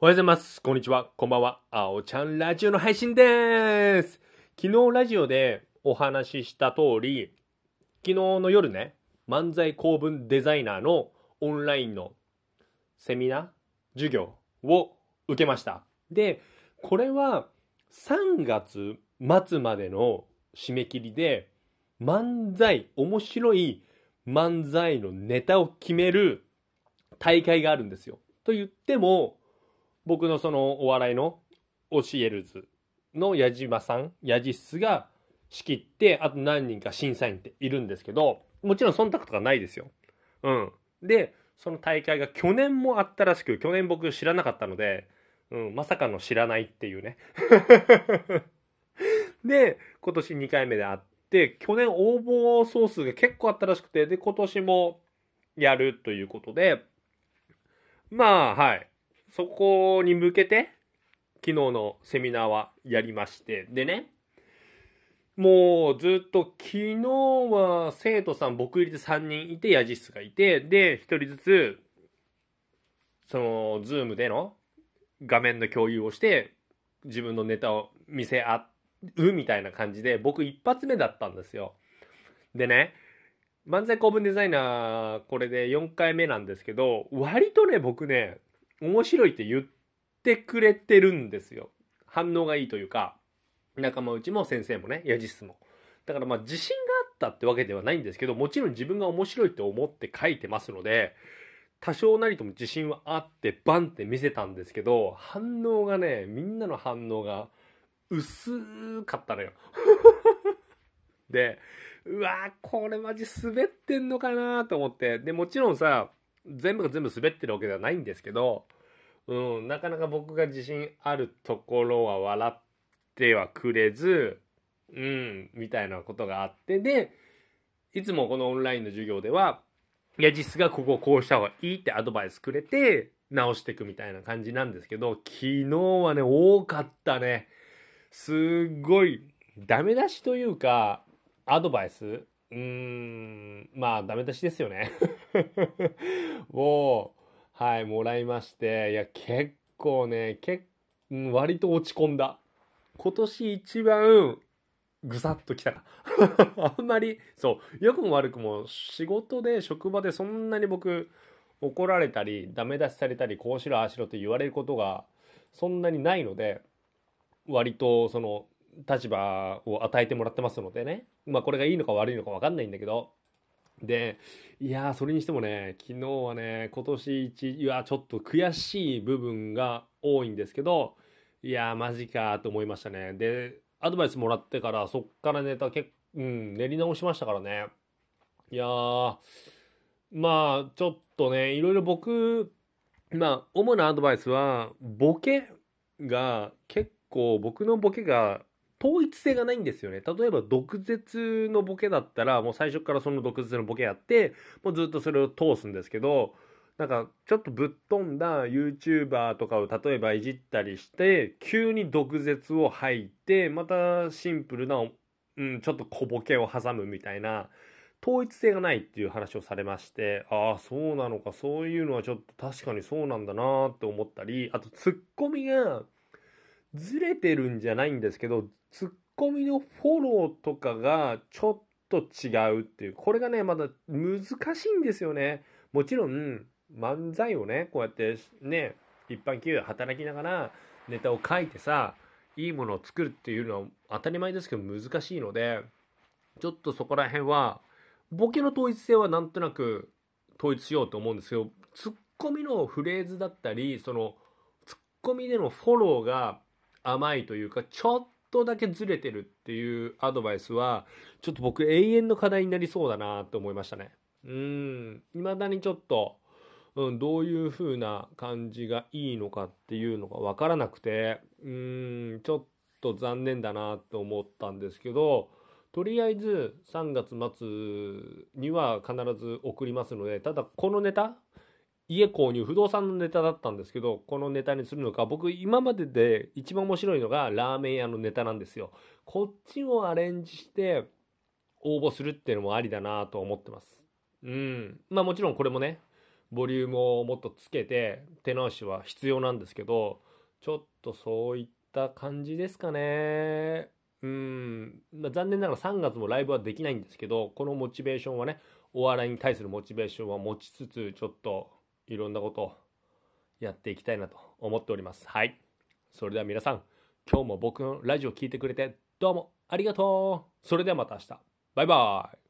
おはようございます。こんにちは。こんばんは。あおちゃんラジオの配信でーす。昨日ラジオでお話しした通り、昨日の夜ね、漫才公文デザイナーのオンラインのセミナー授業を受けました。で、これは3月末までの締め切りで、漫才、面白い漫才のネタを決める大会があるんですよ。と言っても、僕のそのお笑いの教えるずの矢島さん、矢じっすが仕切って、あと何人か審査員っているんですけど、もちろん忖度とかないですよ。うん。で、その大会が去年もあったらしく、去年僕知らなかったので、うん、まさかの知らないっていうね。で、今年2回目であって、去年応募総数が結構あったらしくて、で、今年もやるということで、まあ、はい。そこに向けて、昨日のセミナーはやりまして、でね、もうずっと昨日は生徒さん僕入りで3人いて、ヤジスがいて、で、1人ずつ、その、ズームでの画面の共有をして、自分のネタを見せ合うみたいな感じで、僕一発目だったんですよ。でね、漫才公文デザイナー、これで4回目なんですけど、割とね、僕ね、面白いって言ってくれてるんですよ。反応がいいというか、仲間内も先生もね、ヤジスも。だからまあ自信があったってわけではないんですけど、もちろん自分が面白いって思って書いてますので、多少なりとも自信はあってバンって見せたんですけど、反応がね、みんなの反応が薄かったのよ。で、うわこれマジ滑ってんのかなと思って。で、もちろんさ、全部が全部滑ってるわけではないんですけど、うん、なかなか僕が自信あるところは笑ってはくれず、うん、みたいなことがあって、で、いつもこのオンラインの授業では、いや、実がこここうした方がいいってアドバイスくれて、直していくみたいな感じなんですけど、昨日はね、多かったね。すっごい、ダメ出しというか、アドバイスうーん、まあ、ダメ出しですよね。を、はい、もらいまして、いや、結構ね、結うん割と落ち込んだ。今年一番、ぐさっときたか。あんまり、そう、良くも悪くも、仕事で、職場でそんなに僕、怒られたり、ダメ出しされたり、こうしろ、ああしろと言われることが、そんなにないので、割と、その、立場を与えてもらってますのでね。まあ、これがいいのか悪いのか分かんないんだけど。で、いやー、それにしてもね、昨日はね、今年一、いや、ちょっと悔しい部分が多いんですけど、いやー、マジかと思いましたね。で、アドバイスもらってから、そっからネタ結構、うん、練り直しましたからね。いやー、まあ、ちょっとね、いろいろ僕、まあ、主なアドバイスは、ボケが、結構僕のボケが、統一性がないんですよね。例えば、毒舌のボケだったら、もう最初からその毒舌のボケやって、もうずっとそれを通すんですけど、なんか、ちょっとぶっ飛んだ YouTuber とかを例えばいじったりして、急に毒舌を吐いて、またシンプルな、うん、ちょっと小ボケを挟むみたいな、統一性がないっていう話をされまして、ああ、そうなのか、そういうのはちょっと確かにそうなんだなって思ったり、あとツッコミがずれてるんじゃないんですけど、ツッコミのフォローとかがちょっと違うっていう、これがね、まだ難しいんですよね。もちろん、漫才をね、こうやってね、一般企業で働きながらネタを書いてさ、いいものを作るっていうのは当たり前ですけど難しいので、ちょっとそこら辺は、ボケの統一性はなんとなく統一しようと思うんですけど、ツッコミのフレーズだったり、その、ツッコミでのフォローが甘いというか、ちょっとだけずれてるっていうアドバイスは、ちょっと僕永遠の課題になりそうだなと思いましたね。うん、未だにちょっと、うん、どういう風な感じがいいのかっていうのがわからなくて、うん、ちょっと残念だなと思ったんですけど、とりあえず3月末には必ず送りますので、ただこのネタ、家購入、不動産のネタだったんですけど、このネタにするのか、僕今までで一番面白いのがラーメン屋のネタなんですよ。こっちをアレンジして応募するっていうのもありだなと思ってます。うん。まあもちろんこれもね、ボリュームをもっとつけて手直しは必要なんですけどちょっとそういった感じですかねうんまあ残念ながら3月もライブはできないんですけどこのモチベーションはねお笑いに対するモチベーションは持ちつつちょっといろんなことをやっていきたいなと思っております。はい。それでは皆さん今日も僕のラジオ聴いてくれてどうもありがとう。それではまた明日。バイバイ。